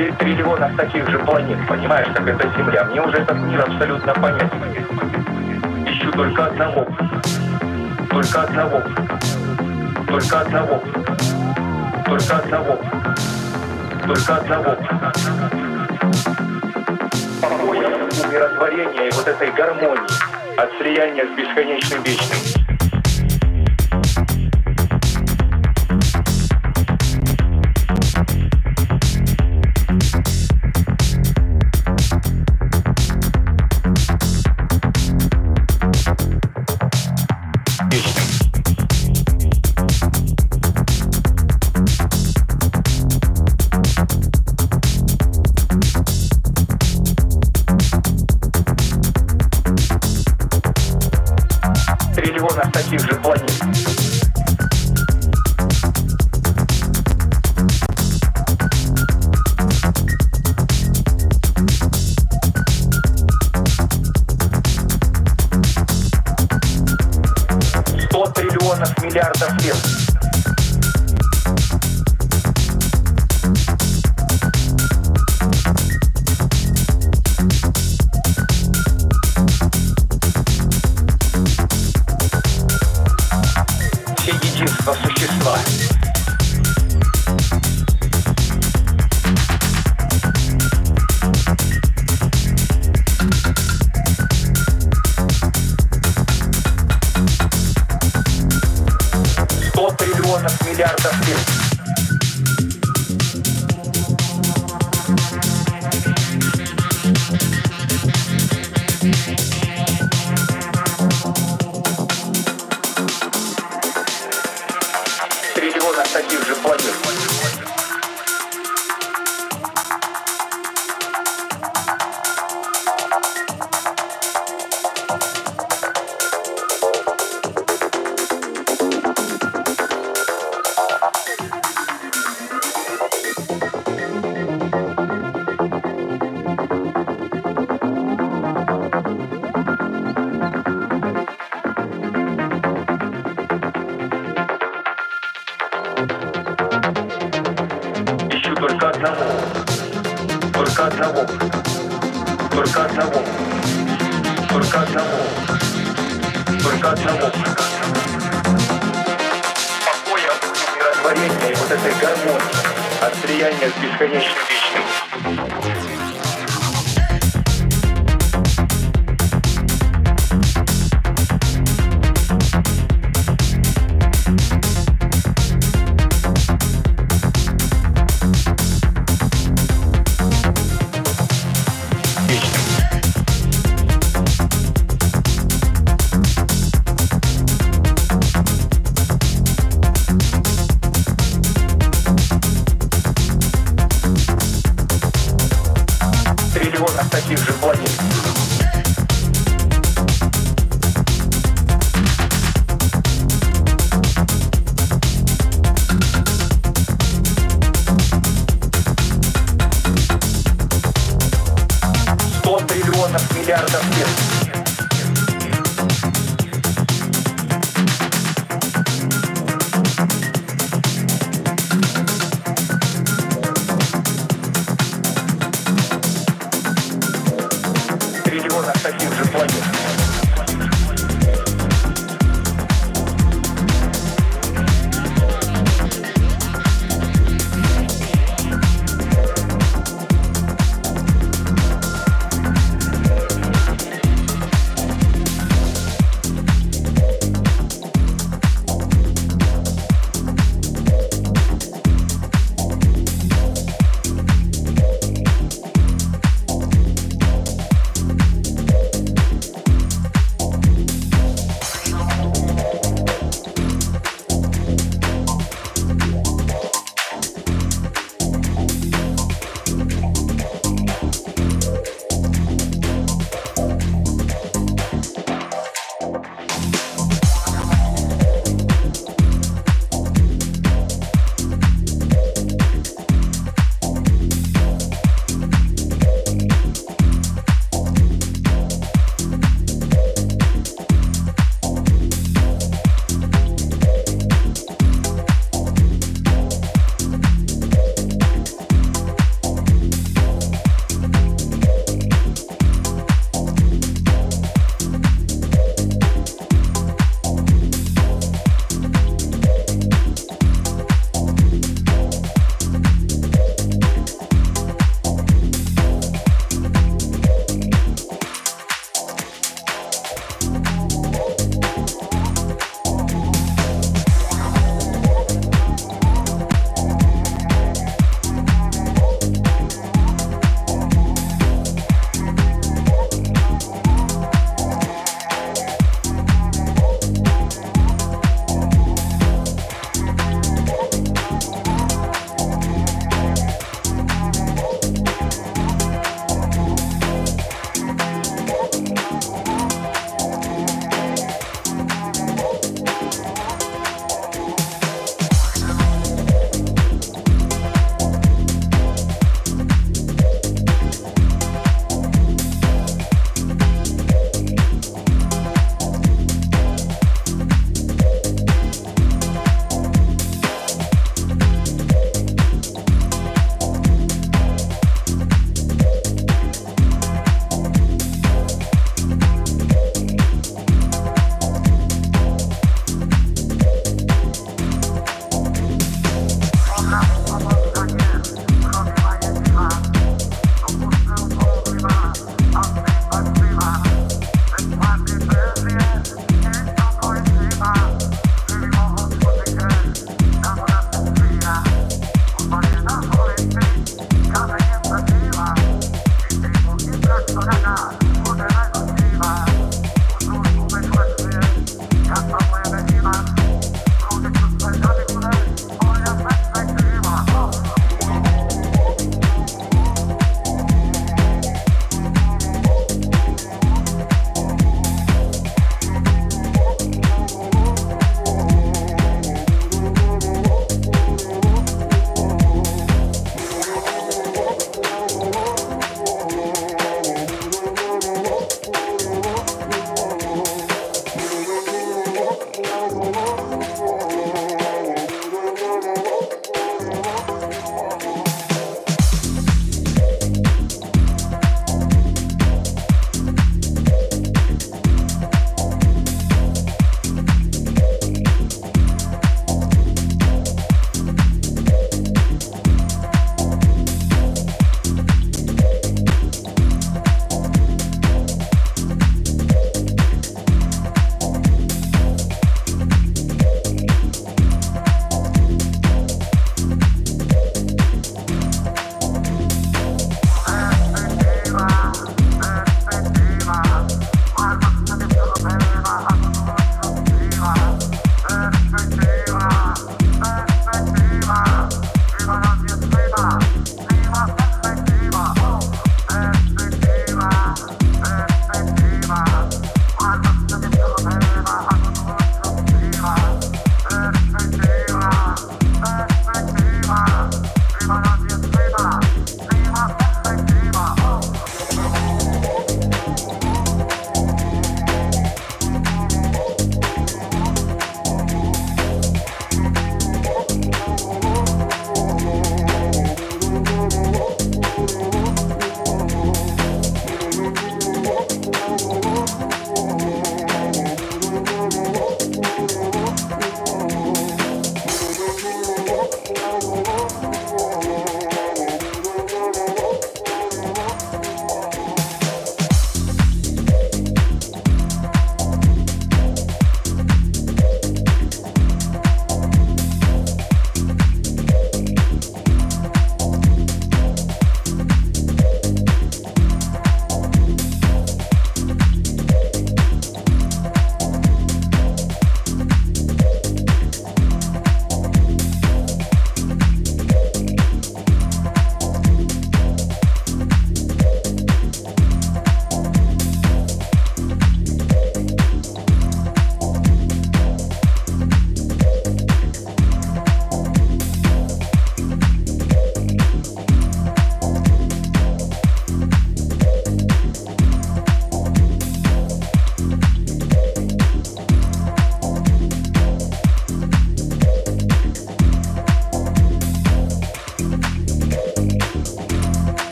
триллионах триллионов таких же планет. Понимаешь, как эта Земля. Мне уже этот мир абсолютно понятен. Ищу только одного. Только одного. Только одного. Только одного. Только одного. Покоя, умиротворения и вот этой гармонии от слияния с бесконечным вечным.